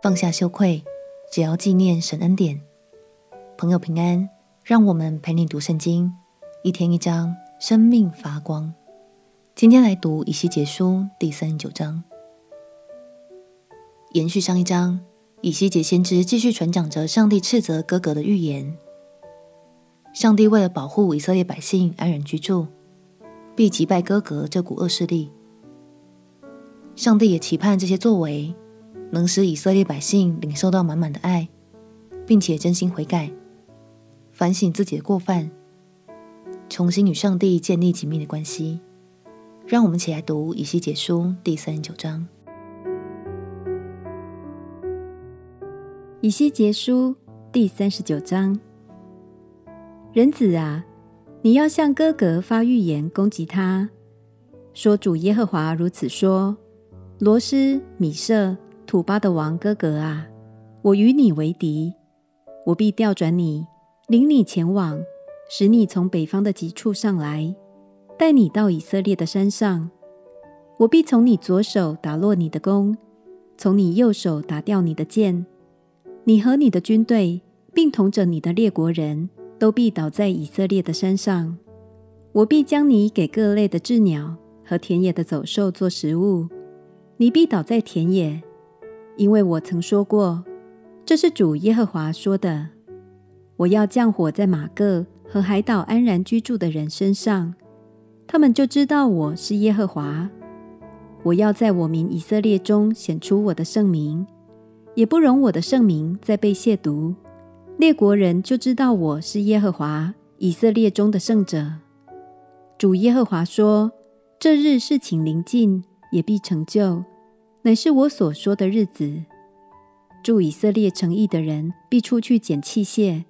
放下羞愧，只要纪念神恩典。朋友平安，让我们陪你读圣经，一天一章，生命发光。今天来读以西结书第三十九章，延续上一章，以西结先知继续传讲着上帝斥责哥哥的预言。上帝为了保护以色列百姓安然居住，必击败哥哥这股恶势力。上帝也期盼这些作为能使以色列百姓领受到满满的爱，并且真心悔改，反省自己的过犯，重新与上帝建立紧密的关系。让我们一起来读以西结书第三十九章。以西结书第三十九章，人子啊，你要向哥哥发预言，攻击他，说主耶和华如此说。罗斯、米舍、土巴的王哥哥啊，我与你为敌，我必调转你，领你前往，使你从北方的极处上来，带你到以色列的山上。我必从你左手打落你的弓，从你右手打掉你的箭。你和你的军队，并同着你的列国人都必倒在以色列的山上。我必将你给各类的雉鸟和田野的走兽做食物。你必倒在田野，因为我曾说过，这是主耶和华说的。我要降火在玛各和海岛安然居住的人身上，他们就知道我是耶和华。我要在我民以色列中显出我的圣名，也不容我的圣名再被亵渎。列国人就知道我是耶和华，以色列中的圣者。主耶和华说：这日事情临近。也必成就，乃是我所说的日子。住以色列城邑的人必出去捡器械，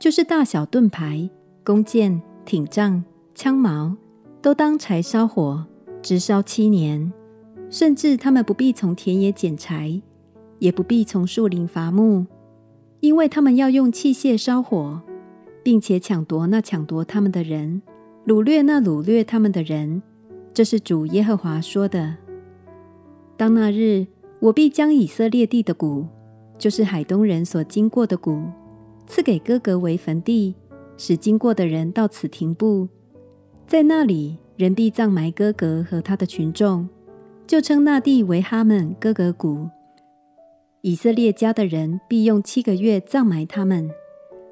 就是大小盾牌、弓箭、挺杖、枪矛，都当柴烧火，直烧七年。甚至他们不必从田野捡柴，也不必从树林伐木，因为他们要用器械烧火，并且抢夺那抢夺他们的人，掳掠那掳掠他们的人。这是主耶和华说的。当那日，我必将以色列地的谷，就是海东人所经过的谷，赐给哥哥为坟地，使经过的人到此停步。在那里，人必葬埋哥哥和他的群众，就称那地为哈门歌革谷。以色列家的人必用七个月葬埋他们，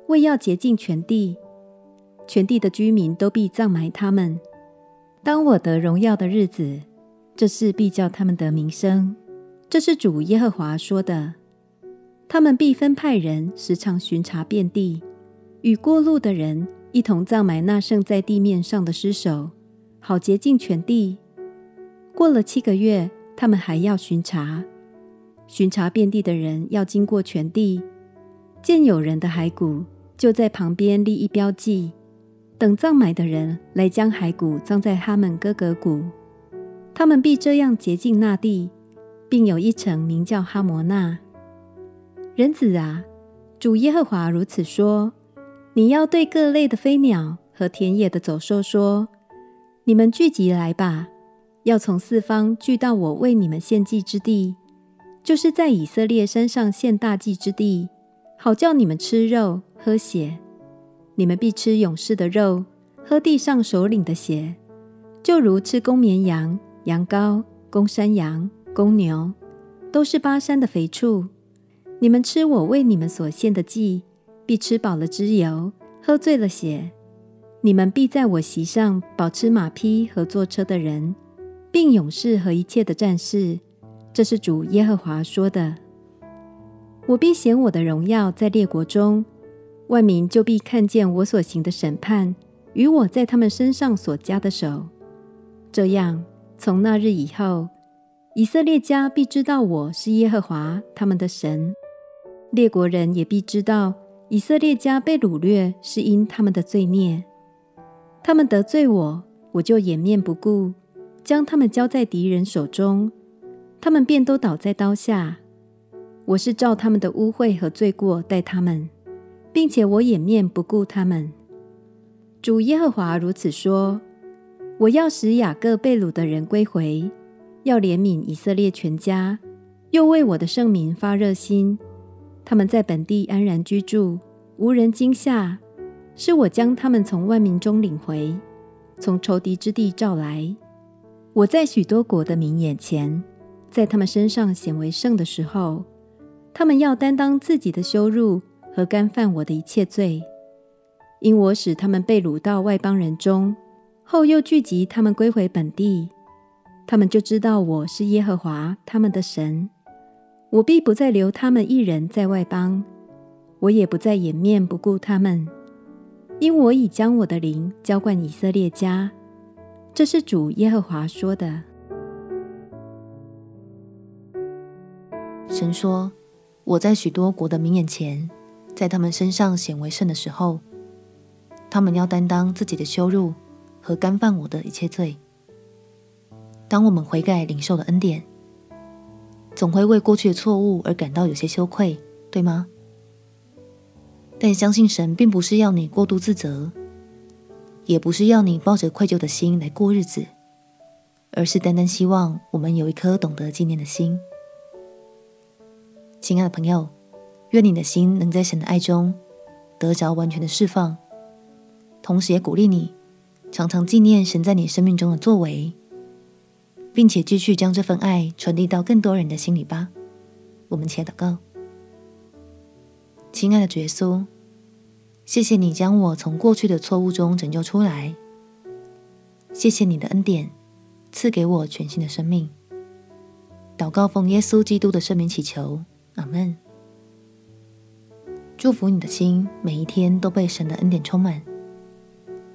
为要洁净全地。全地的居民都必葬埋他们。当我得荣耀的日子，这事必叫他们得名声。这是主耶和华说的。他们必分派人时常巡查遍地，与过路的人一同葬埋那剩在地面上的尸首，好洁净全地。过了七个月，他们还要巡查。巡查遍地的人要经过全地，见有人的骸骨，就在旁边立一标记。等葬埋的人来将骸骨葬在哈门歌革谷，他们必这样洁净那地，并有一城名叫哈摩纳。人子啊，主耶和华如此说：你要对各类的飞鸟和田野的走兽说：你们聚集来吧，要从四方聚到我为你们献祭之地，就是在以色列山上献大祭之地，好叫你们吃肉喝血。你们必吃勇士的肉，喝地上首领的血，就如吃公绵羊、羊羔、公山羊、公牛，都是巴珊的肥畜。你们吃我为你们所献的祭，必吃饱了脂油，喝醉了血。你们必在我席上饱吃马匹和坐车的人，并勇士和一切的战士。这是主耶和华说的。我必显我的荣耀在列国中。万民就必看见我所行的审判，与我在他们身上所加的手。这样，从那日以后，以色列家必知道我是耶和华他们的神；列国人也必知道以色列家被掳掠是因他们的罪孽。他们得罪我，我就掩面不顾，将他们交在敌人手中，他们便都倒在刀下。我是照他们的污秽和罪过待他们。并且我掩面不顾他们。主耶和华如此说：我要使雅各被掳的人归回，要怜悯以色列全家，又为我的圣民发热心。他们在本地安然居住，无人惊吓。是我将他们从万民中领回，从仇敌之地召来。我在许多国的民眼前，在他们身上显为圣的时候，他们要担当自己的羞辱和干犯我的一切罪。因我使他们被掳到外邦人中，后又聚集他们归回本地，他们就知道我是耶和华他们的神。我必不再留他们一人在外邦，我也不再掩面不顾他们。因我已将我的灵浇灌以色列家，这是主耶和华说的。神说：“我在许多国的民眼前，在他们身上显为圣的时候，他们要担当自己的羞辱和干犯我的一切罪。当我们悔改领受了恩典，总会为过去的错误而感到有些羞愧，对吗？”但相信神并不是要你过度自责，也不是要你抱着愧疚的心来过日子，而是单单希望我们有一颗懂得纪念的心。亲爱的朋友，愿你的心能在神的爱中得着完全的释放，同时也鼓励你常常纪念神在你生命中的作为，并且继续将这份爱传递到更多人的心里吧。我们且祷告。亲爱的主耶稣，谢谢你将我从过去的错误中拯救出来。谢谢你的恩典，赐给我全新的生命。祷告奉耶稣基督的圣名祈求，阿门。祝福你的心，每一天都被神的恩典充满。